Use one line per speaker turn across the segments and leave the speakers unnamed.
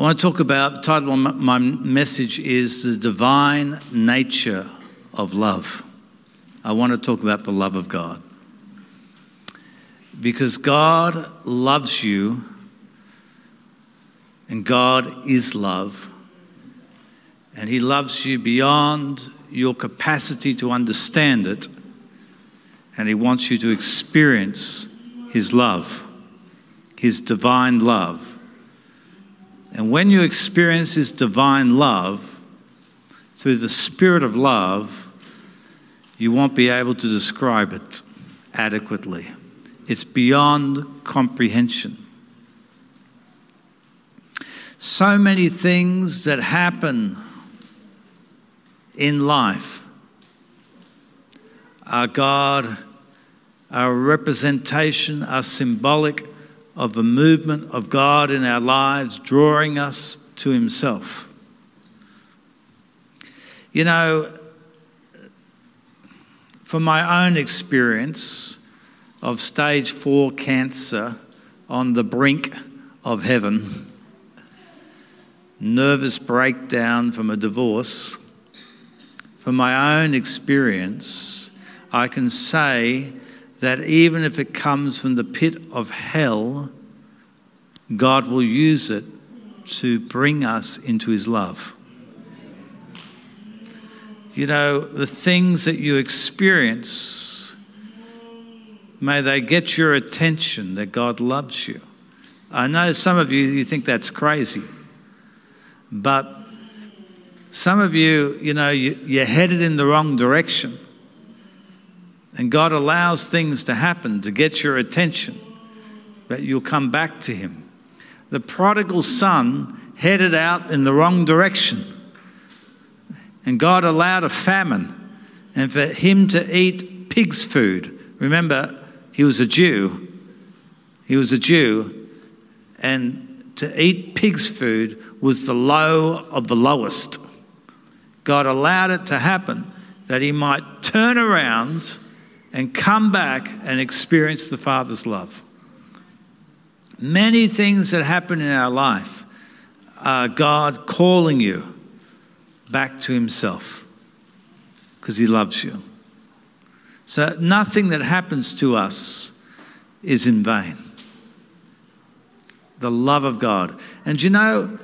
I want to talk about the title of my message is The Divine Nature of Love. I want to talk about the love of God. Because God loves you, and God is love, and He loves you beyond your capacity to understand it, and He wants you to experience His love, His divine love. And when you experience His divine love through the Spirit of love, you won't be able to describe it adequately. It's beyond comprehension. So many things that happen in life are God, are representation, are symbolic of the movement of God in our lives, drawing us to Himself. You know, from my own experience of stage four cancer on the brink of heaven, nervous breakdown from a divorce, from my own experience, I can say that even if it comes from the pit of hell, God will use it to bring us into His love. You know, the things that you experience, may they get your attention that God loves you. I know some of you, you think that's crazy, but some of you, you know, you, you're headed in the wrong direction. And God allows things to happen to get your attention, that you'll come back to Him. The prodigal son headed out in the wrong direction. And God allowed a famine and for him to eat pig's food. Remember, he was a Jew. He was a Jew. And to eat pig's food was the low of the lowest. God allowed it to happen that he might turn around and come back and experience the Father's love. Many things that happen in our life are God calling you back to Himself because He loves you. So nothing that happens to us is in vain. The love of God. And you know,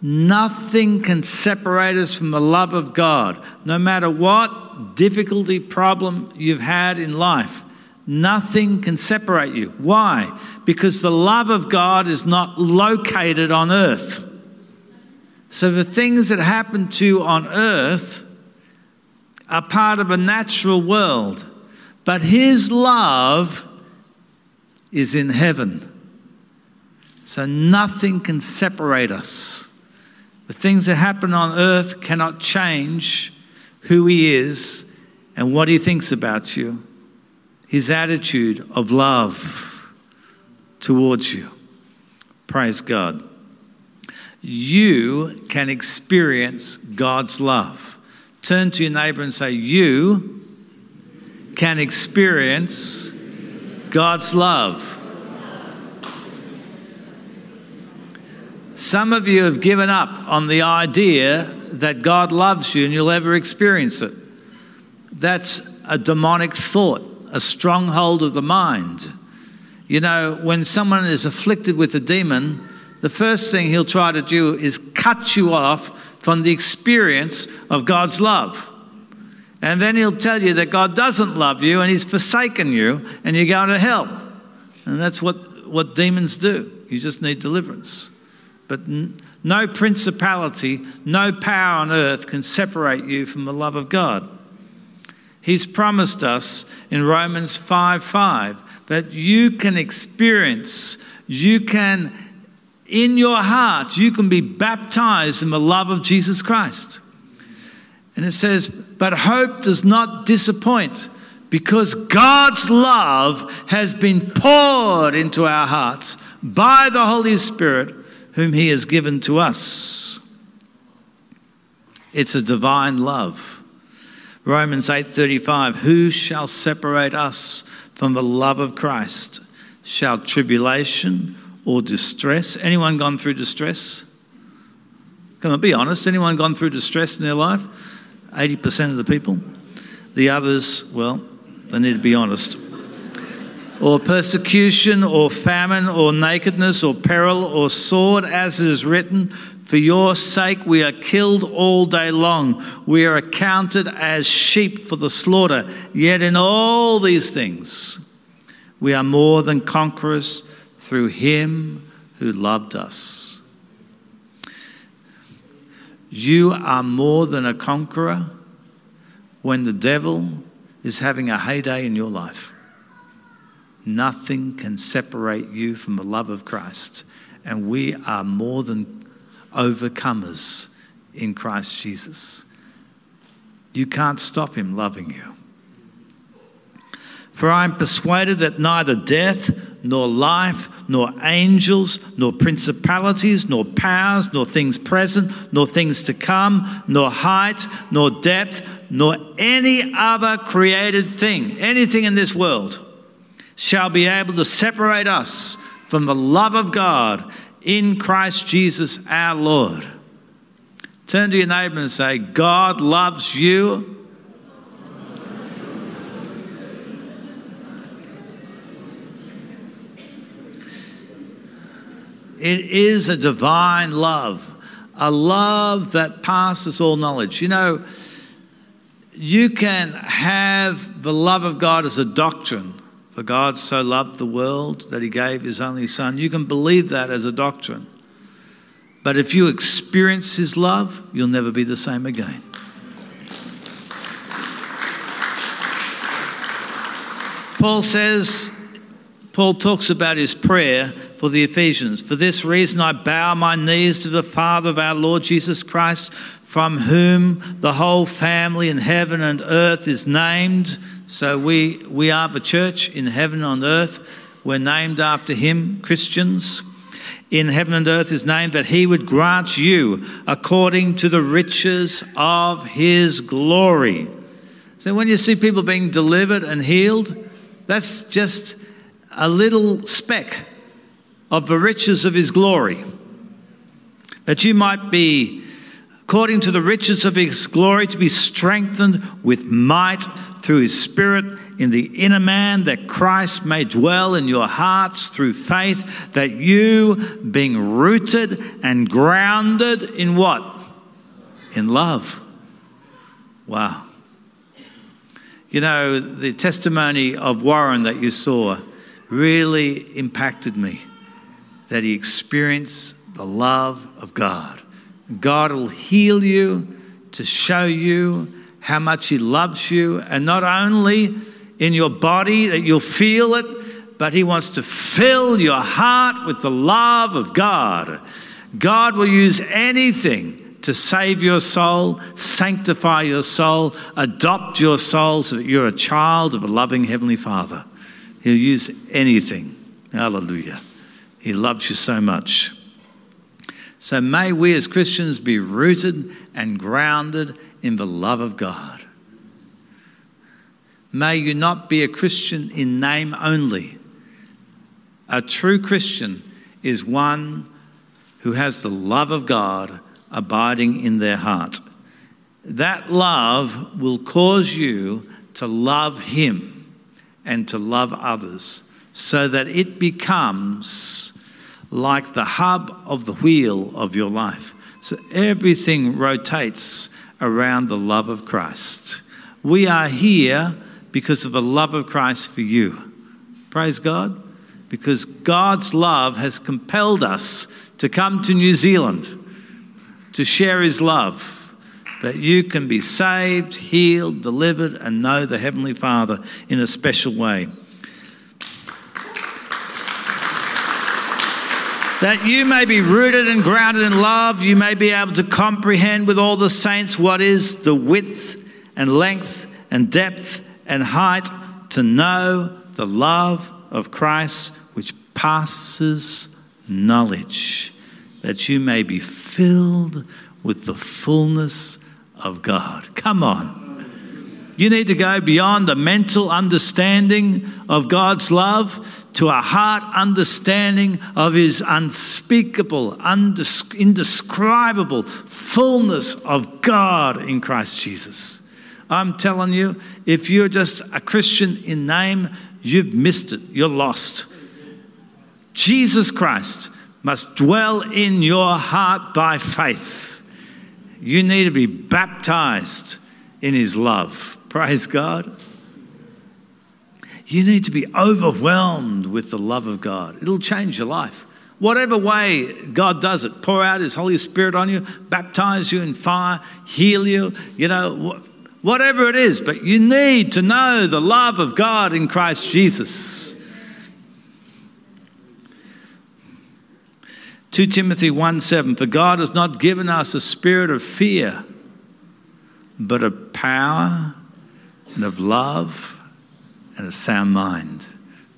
nothing can separate us from the love of God. No matter what difficulty, problem you've had in life, nothing can separate you. Why? Because the love of God is not located on earth. So the things that happen to you on earth are part of a natural world, but His love is in heaven. So nothing can separate us. The things that happen on earth cannot change who He is and what He thinks about you, His attitude of love towards you. Praise God you can experience God's love. Turn to your neighbor and say, You can experience God's love. Some of you have given up on the idea that God loves you and you'll ever experience it. That's a demonic thought, a stronghold of the mind. You know, when someone is afflicted with a demon, the first thing he'll try to do is cut you off from the experience of God's love. And then he'll tell you that God doesn't love you and he's forsaken you and you're going to hell. And that's what, what demons do. You just need deliverance. But no principality, no power on earth can separate you from the love of God. He's promised us in Romans 5 5 that you can experience, you can in your heart, you can be baptized in the love of Jesus Christ. And it says, But hope does not disappoint because God's love has been poured into our hearts by the Holy Spirit, whom He has given to us. It's a divine love. Romans 8:35 Who shall separate us from the love of Christ? Shall tribulation or distress. Anyone gone through distress? Come on, be honest. Anyone gone through distress in their life? 80% of the people. The others, well, they need to be honest. Or persecution, or famine, or nakedness, or peril, or sword, as it is written, For your sake we are killed all day long. We are accounted as sheep for the slaughter. Yet in all these things we are more than conquerors through him who loved us. You are more than a conqueror when the devil is having a heyday in your life. Nothing can separate you from the love of Christ. And we are more than overcomers in Christ Jesus. You can't stop him loving you. For I am persuaded that neither death, nor life, nor angels, nor principalities, nor powers, nor things present, nor things to come, nor height, nor depth, nor any other created thing, anything in this world, shall be able to separate us from the love of God in Christ Jesus our Lord. Turn to your neighbor and say, God loves you It is a divine love, a love that passes all knowledge. You know, you can have the love of God as a doctrine. For God so loved the world that he gave his only Son. You can believe that as a doctrine. But if you experience his love, you'll never be the same again. Paul says, Paul talks about his prayer for the Ephesians. For this reason, I bow my knees to the Father of our Lord Jesus Christ, from whom the whole family in heaven and earth is named. So we, we are the church in heaven and earth. We're named after him, Christians. In heaven and earth is named that he would grant you according to the riches of his glory. So when you see people being delivered and healed, that's just a little speck of the riches of his glory, that you might be, according to the riches of his glory, to be strengthened with might through his Spirit in the inner man, that Christ may dwell in your hearts through faith, that you, being rooted and grounded in what? In love. Wow. You know, the testimony of Warren that you saw really impacted me that he experienced the love of God. God will heal you to show you how much he loves you, and not only in your body that you'll feel it, but he wants to fill your heart with the love of God. God will use anything to save your soul, sanctify your soul, adopt your soul so that you're a child of a loving Heavenly Father. He'll use anything. Hallelujah. He loves you so much. So may we as Christians be rooted and grounded in the love of God. May you not be a Christian in name only. A true Christian is one who has the love of God abiding in their heart. That love will cause you to love Him and to love others so that it becomes like the hub of the wheel of your life. So everything rotates around the love of Christ. We are here because of the love of Christ for you. Praise God. Because God's love has compelled us to come to New Zealand to share His love, that you can be saved, healed, delivered, and know the Heavenly Father in a special way. that you may be rooted and grounded in love, you may be able to comprehend with all the saints what is the width and length and depth and height, to know the love of Christ which passes knowledge, that you may be filled with the fullness of God. Come on. You need to go beyond the mental understanding of God's love to a heart understanding of his unspeakable, indescribable fullness of God in Christ Jesus. I'm telling you, if you're just a Christian in name, you've missed it. You're lost. Jesus Christ must dwell in your heart by faith. You need to be baptized in his love. Praise God. You need to be overwhelmed with the love of God. It'll change your life. Whatever way God does it, pour out His Holy Spirit on you, baptize you in fire, heal you, you know, whatever it is. But you need to know the love of God in Christ Jesus. 2 Timothy 1 7 For God has not given us a spirit of fear, but of power and of love and a sound mind.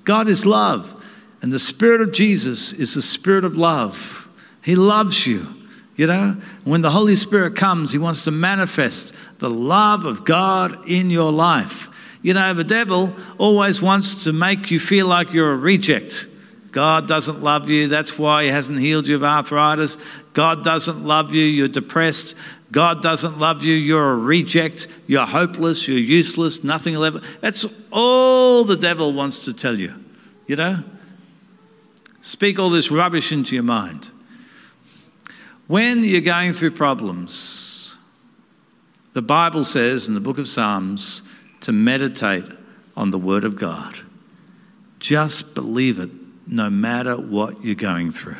God is love, and the Spirit of Jesus is the Spirit of love. He loves you. You know, when the Holy Spirit comes, He wants to manifest the love of God in your life. You know, the devil always wants to make you feel like you're a reject. God doesn't love you. That's why He hasn't healed you of arthritis. God doesn't love you. You're depressed. God doesn't love you. You're a reject. You're hopeless. You're useless. Nothing will ever. That's all the devil wants to tell you. You know? Speak all this rubbish into your mind. When you're going through problems, the Bible says in the book of Psalms to meditate on the Word of God. Just believe it no matter what you're going through.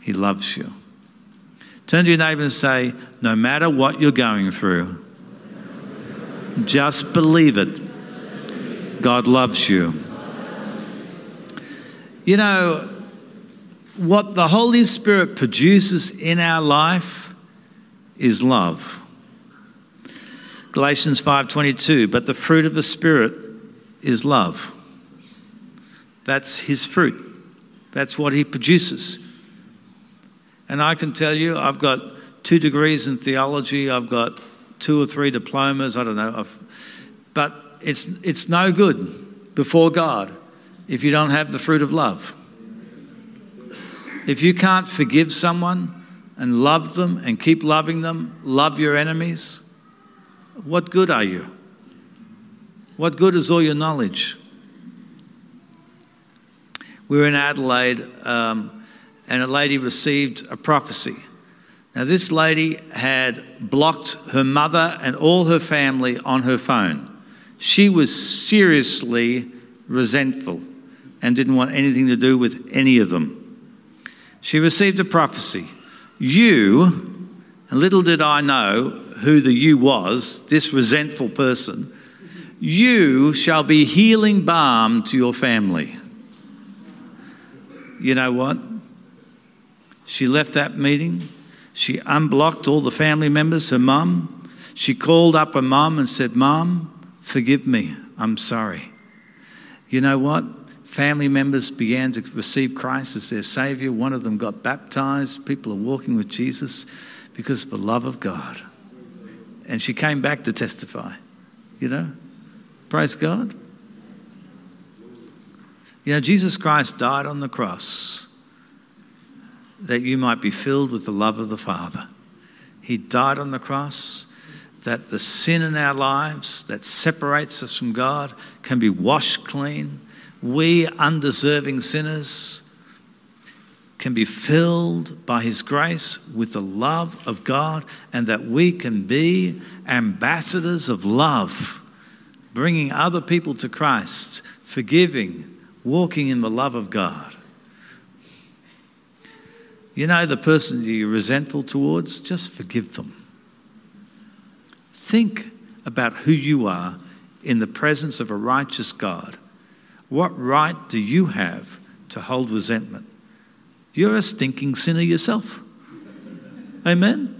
He loves you. Turn to your neighbor and say, No matter what you're going through, just believe it. God loves you. You know, what the Holy Spirit produces in our life is love. Galatians 5:22, but the fruit of the spirit is love. That's his fruit. That's what he produces. And I can tell you, I've got two degrees in theology, I've got two or three diplomas, I don't know. I've, but it's, it's no good before God if you don't have the fruit of love. If you can't forgive someone and love them and keep loving them, love your enemies, what good are you? What good is all your knowledge? We were in Adelaide, um, and a lady received a prophecy. Now, this lady had blocked her mother and all her family on her phone. She was seriously resentful and didn't want anything to do with any of them. She received a prophecy. You, and little did I know who the you was, this resentful person, you shall be healing balm to your family you know what? She left that meeting. She unblocked all the family members, her mum. She called up her mum and said, Mum, forgive me. I'm sorry. You know what? Family members began to receive Christ as their Savior. One of them got baptized. People are walking with Jesus because of the love of God. And she came back to testify. You know? Praise God. You know, Jesus Christ died on the cross that you might be filled with the love of the Father. He died on the cross that the sin in our lives that separates us from God can be washed clean. We, undeserving sinners, can be filled by His grace with the love of God, and that we can be ambassadors of love, bringing other people to Christ, forgiving walking in the love of God. You know, the person you're resentful towards, just forgive them. Think about who you are in the presence of a righteous God. What right do you have to hold resentment? You're a stinking sinner yourself. Amen?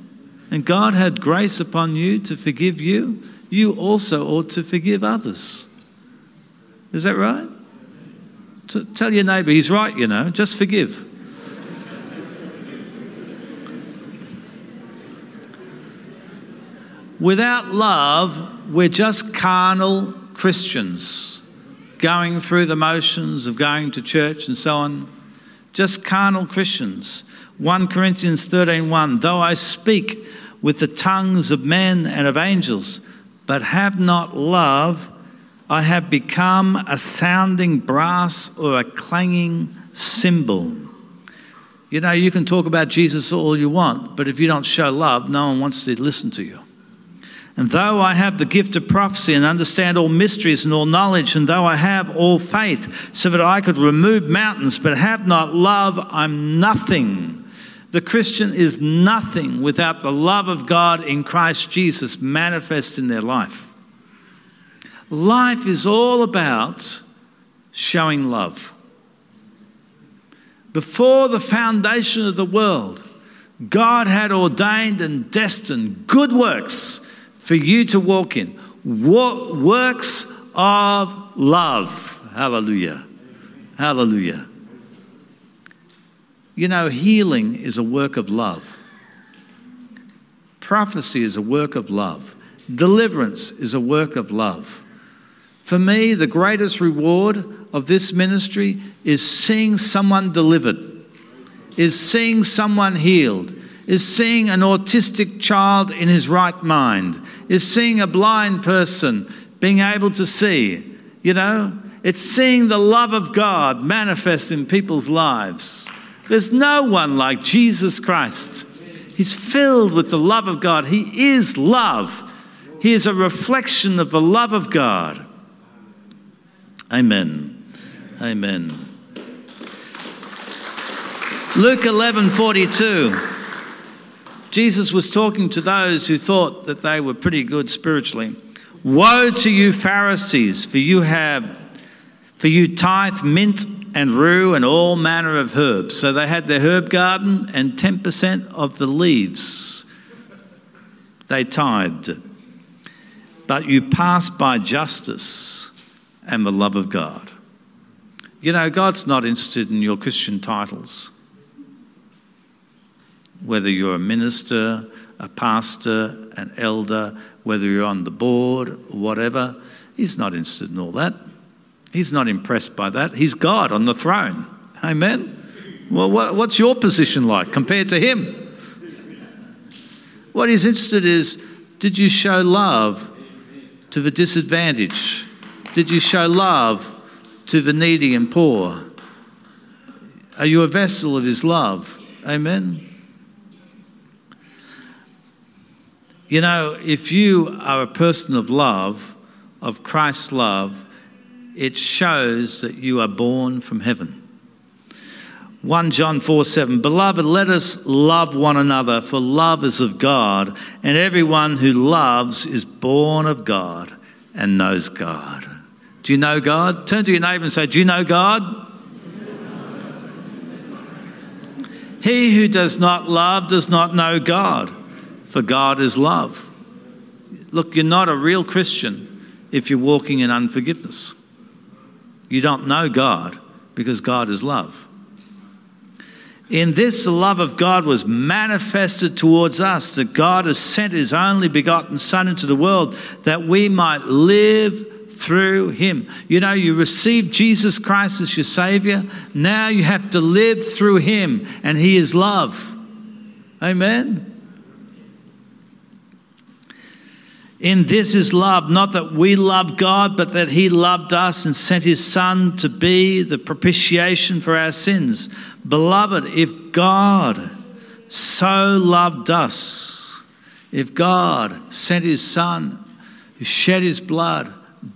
And God had grace upon you to forgive you. You also ought to forgive others. Is that right? Tell your neighbour he's right, you know, just forgive. Without love, we're just carnal Christians. going through the motions of going to church and so on. Just carnal Christians. 1 Corinthians 13:1 Though I speak with the tongues of men and of angels, but have not love, I have become a sounding brass or a clanging cymbal. You know, you can talk about Jesus all you want, but if you don't show love, no one wants to listen to you. And though I have the gift of prophecy and understand all mysteries and all knowledge, and though I have all faith so that I could remove mountains, but have not love, I'm nothing. The Christian is nothing without the love of God in Christ Jesus manifest in their life. Life is all about showing love. Before the foundation of the world, God had ordained and destined good works for you to walk in. What Works of love. Hallelujah. Hallelujah. You know, healing is a work of love. Prophecy is a work of love. Deliverance is a work of love. For me, the greatest reward of this ministry is seeing someone delivered, is seeing someone healed, is seeing an autistic child in his right mind, is seeing a blind person being able to see. You know, it's seeing the love of God manifest in people's lives. There's no one like Jesus Christ. He's filled with the love of God. He is love. He is a reflection of the love of God. Amen. Amen. Luke 11:42. Jesus was talking to those who thought that they were pretty good spiritually. Woe to you, Pharisees, for you have, for you tithe mint and rue and all manner of herbs. So they had their herb garden and 10% of the leaves they tithed. But you pass by justice and the love of God. You know, God's not interested in your Christian titles whether you're a minister, a pastor, an elder, whether you're on the board, whatever. He's not interested in all that. He's not impressed by that. He's God on the throne. Amen. Well, what's your position like compared to him? What he's interested in is did you show love to the disadvantaged? Did you show love to the needy and poor? Are you a vessel of his love? Amen. You know, if you are a person of love, of Christ's love, it shows that you are born from heaven. 1 John 4 7, Beloved, let us love one another, for love is of God, and everyone who loves is born of God and knows God. Do you know God? Turn to your neighbor and say, Do you know God? He who does not love does not know God for God is love. Look, you're not a real Christian if you're walking in unforgiveness. You don't know God because God is love. In this, the love of God was manifested towards us, that God has sent his only begotten Son into the world that we might live through him. You know, you received Jesus Christ as your Savior. Now you have to live through him, and he is love. Amen. In this is love, not that we love God, but that He loved us and sent His Son to be the propitiation for our sins. Beloved, if God so loved us, if God sent His Son, shed His blood,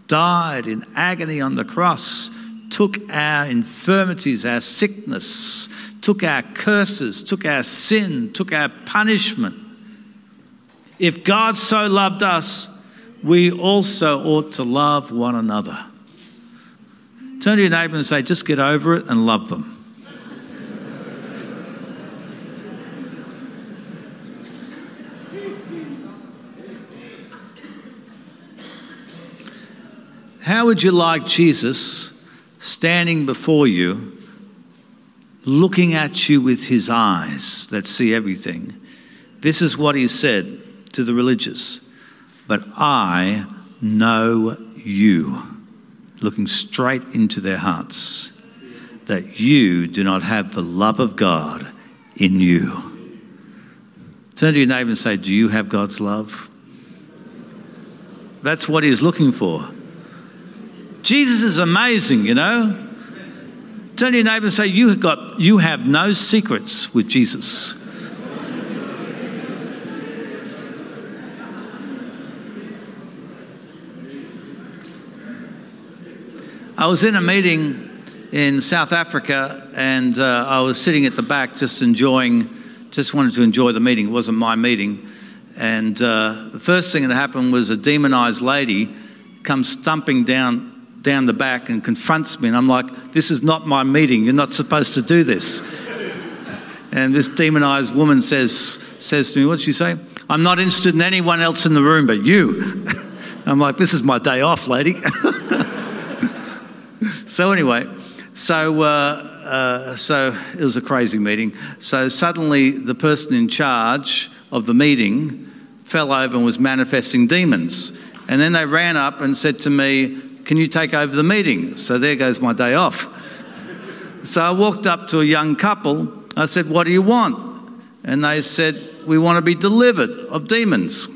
died in agony on the cross, took our infirmities, our sickness, took our curses, took our sin, took our punishment if God so loved us, we also ought to love one another. Turn to your neighbor and say, just get over it and love them. How would you like Jesus standing before you, looking at you with his eyes that see everything? This is what he said to the religious, but I know you. looking straight into their hearts, that you do not have the love of God in you. Turn to your neighbor and say, Do you have God's love? That's what he's looking for. Jesus is amazing, you know. Turn to your neighbor and say, You have, got, you have no secrets with Jesus. I was in a meeting in South Africa and uh, I was sitting at the back just enjoying, just wanted to enjoy the meeting. It wasn't my meeting. And uh, the first thing that happened was a demonized lady comes stumping down, down the back and confronts me. And I'm like, this is not my meeting. You're not supposed to do this. and this demonized woman says, says to me, what'd she say? I'm not interested in anyone else in the room but you. I'm like, this is my day off, lady. So anyway, so uh, uh, so it was a crazy meeting. So suddenly, the person in charge of the meeting fell over and was manifesting demons. And then they ran up and said to me, "Can you take over the meeting?" So there goes my day off. so I walked up to a young couple. I said, "What do you want?" And they said, "We want to be delivered of demons."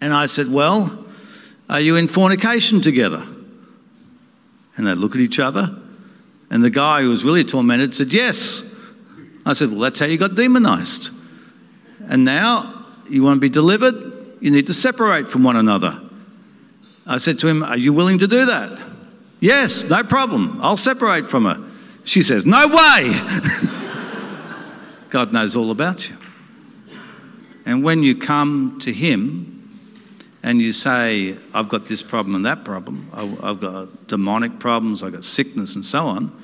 And I said, "Well, are you in fornication together?" And they look at each other. And the guy who was really tormented said, Yes. I said, Well, that's how you got demonized. And now you want to be delivered? You need to separate from one another. I said to him, Are you willing to do that? Yes, no problem. I'll separate from her. She says, No way. God knows all about you. And when you come to Him, and you say, I've got this problem and that problem, I've got demonic problems, I've got sickness and so on,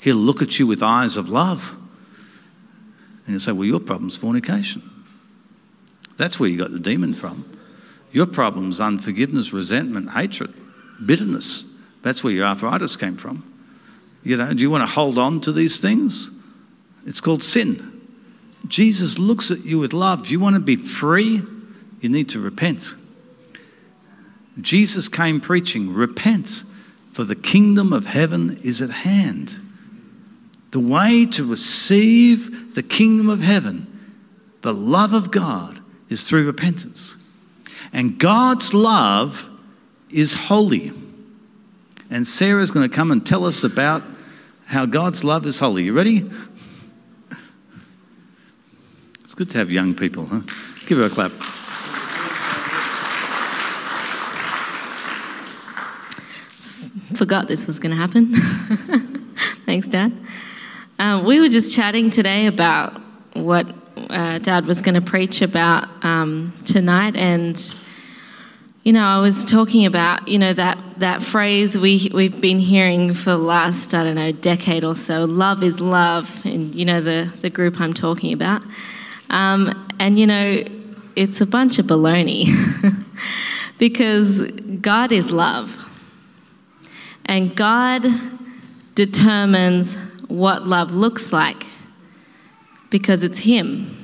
he'll look at you with eyes of love. And he'll say, Well, your problem's fornication. That's where you got the demon from. Your problem's unforgiveness, resentment, hatred, bitterness. That's where your arthritis came from. You know, do you want to hold on to these things? It's called sin. Jesus looks at you with love. Do you want to be free? you need to repent. Jesus came preaching, Repent, for the kingdom of heaven is at hand. The way to receive the kingdom of heaven, the love of God, is through repentance. And God's love is holy. And Sarah's going to come and tell us about how God's love is holy. You ready? It's good to have young people, huh? Give her a clap.
forgot this was going to happen. Thanks, Dad. Um, we were just chatting today about what uh, Dad was going to preach about um, tonight, and you know, I was talking about you know that that phrase we we've been hearing for the last I don't know decade or so. Love is love, and you know the the group I'm talking about, um, and you know, it's a bunch of baloney because God is love. And God determines what love looks like because it's Him.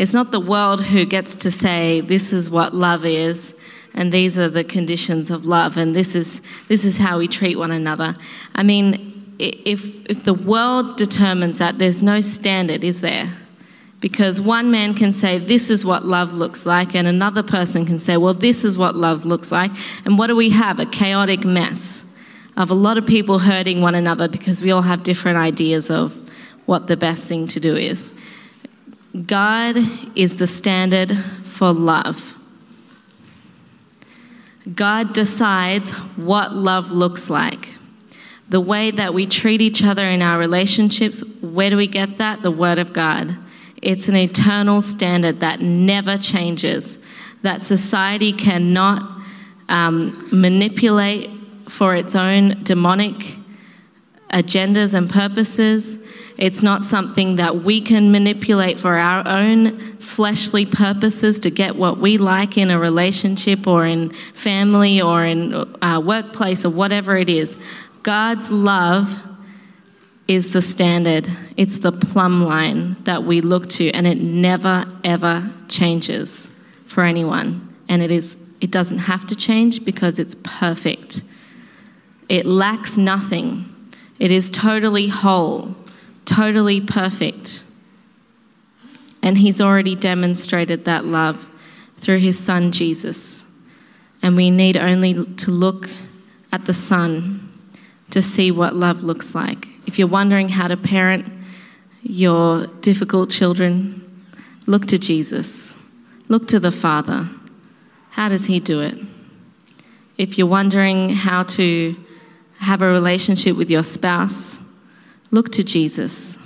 It's not the world who gets to say, this is what love is, and these are the conditions of love, and this is, this is how we treat one another. I mean, if, if the world determines that, there's no standard, is there? Because one man can say, This is what love looks like, and another person can say, Well, this is what love looks like. And what do we have? A chaotic mess of a lot of people hurting one another because we all have different ideas of what the best thing to do is. God is the standard for love. God decides what love looks like. The way that we treat each other in our relationships, where do we get that? The Word of God. It's an eternal standard that never changes, that society cannot um, manipulate for its own demonic agendas and purposes. It's not something that we can manipulate for our own fleshly purposes to get what we like in a relationship or in family or in a uh, workplace or whatever it is. God's love is the standard, it's the plumb line that we look to, and it never, ever changes for anyone. And it is it doesn't have to change because it's perfect. It lacks nothing. It is totally whole, totally perfect. And He's already demonstrated that love through His Son Jesus. And we need only to look at the Son to see what love looks like. If you're wondering how to parent your difficult children, look to Jesus, look to the Father. How does He do it? If you're wondering how to have a relationship with your spouse, look to Jesus.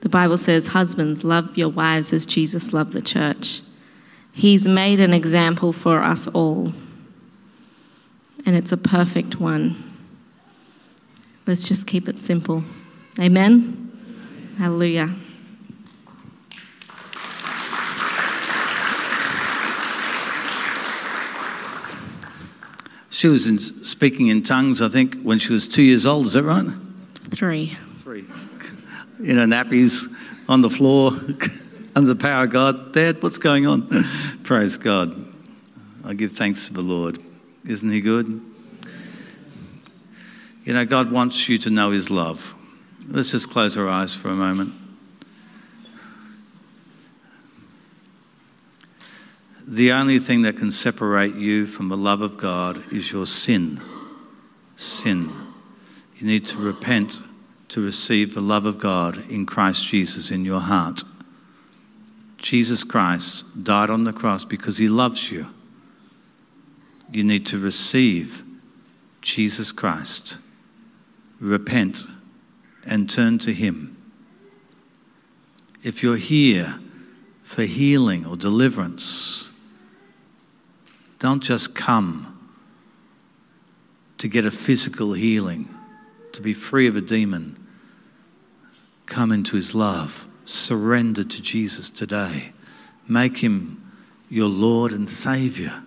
The Bible says, Husbands, love your wives as Jesus loved the church. He's made an example for us all, and it's a perfect one. Let's just keep it simple. Amen? Hallelujah.
She was in, speaking in tongues, I think, when she was two years old. Is that right?
Three.
Three. In her nappies on the floor, under the power of God. Dad, what's going on? Praise God. I give thanks to the Lord. Isn't He good? You know, God wants you to know His love. Let's just close our eyes for a moment. The only thing that can separate you from the love of God is your sin. Sin. You need to repent to receive the love of God in Christ Jesus in your heart. Jesus Christ died on the cross because he loves you. You need to receive Jesus Christ, repent, and turn to him. If you're here for healing or deliverance, don't just come to get a physical healing, to be free of a demon. Come into his love. Surrender to Jesus today. Make him your Lord and Savior.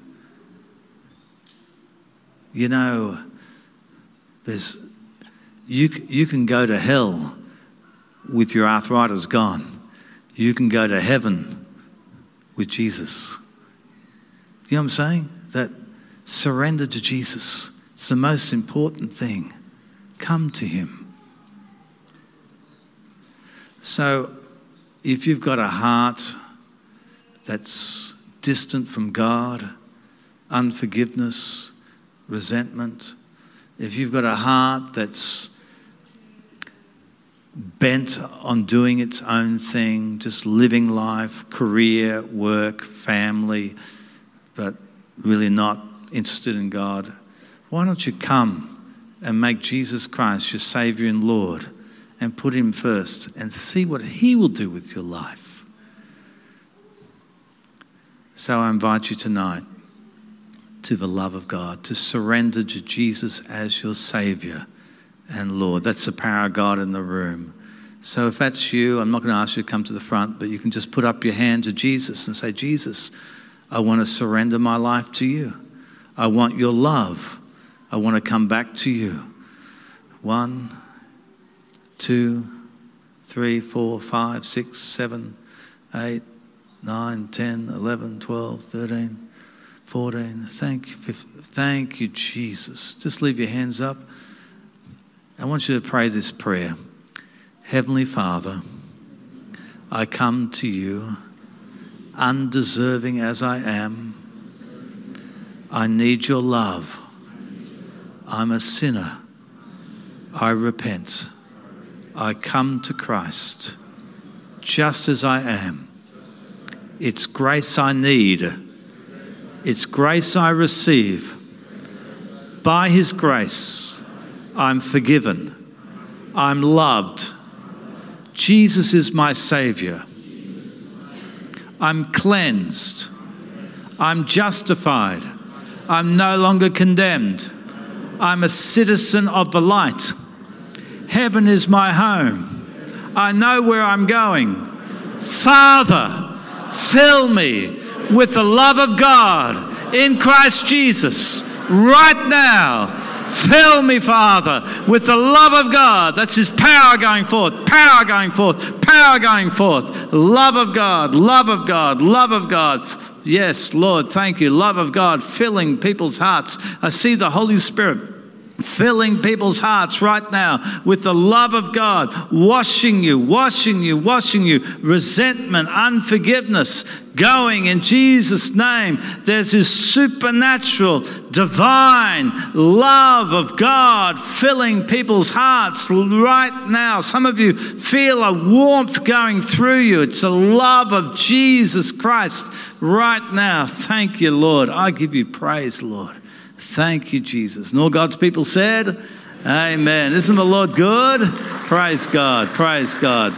You know, there's, you, you can go to hell with your arthritis gone. You can go to heaven with Jesus. You know what I'm saying? That surrender to Jesus. It's the most important thing. Come to Him. So, if you've got a heart that's distant from God, unforgiveness, resentment, if you've got a heart that's bent on doing its own thing, just living life, career, work, family, but really not interested in God, why don't you come and make Jesus Christ your Savior and Lord and put Him first and see what He will do with your life? So I invite you tonight to the love of God, to surrender to Jesus as your Savior and Lord. That's the power of God in the room. So if that's you, I'm not going to ask you to come to the front, but you can just put up your hand to Jesus and say, Jesus, I want to surrender my life to you. I want your love. I want to come back to you. One, two, three, four, five, six, seven, eight, nine, ten, eleven, twelve, thirteen, fourteen. Thank you, 15. thank you, Jesus. Just leave your hands up. I want you to pray this prayer. Heavenly Father, I come to you undeserving as I am. I need your love. I'm a sinner. I repent. I come to Christ just as I am. It's grace I need. It's grace I receive. By His grace, I'm forgiven. I'm loved. Jesus is my Savior. I'm cleansed. I'm justified. I'm no longer condemned. I'm a citizen of the light. Heaven is my home. I know where I'm going. Father, fill me with the love of God in Christ Jesus right now. Fill me, Father, with the love of God. That's His power going forth, power going forth, power going forth. Love of God, love of God, love of God. Yes, Lord, thank you. Love of God filling people's hearts. I see the Holy Spirit filling people's hearts right now with the love of God, washing you, washing you, washing you, resentment, unforgiveness, going in Jesus' name. There's this supernatural, divine love of God filling people's hearts right now. Some of you feel a warmth going through you. It's the love of Jesus Christ right now. Thank you, Lord. I give you praise, Lord. Thank you, Jesus. And all God's people said, Amen. Isn't the Lord good? Praise God. Praise God.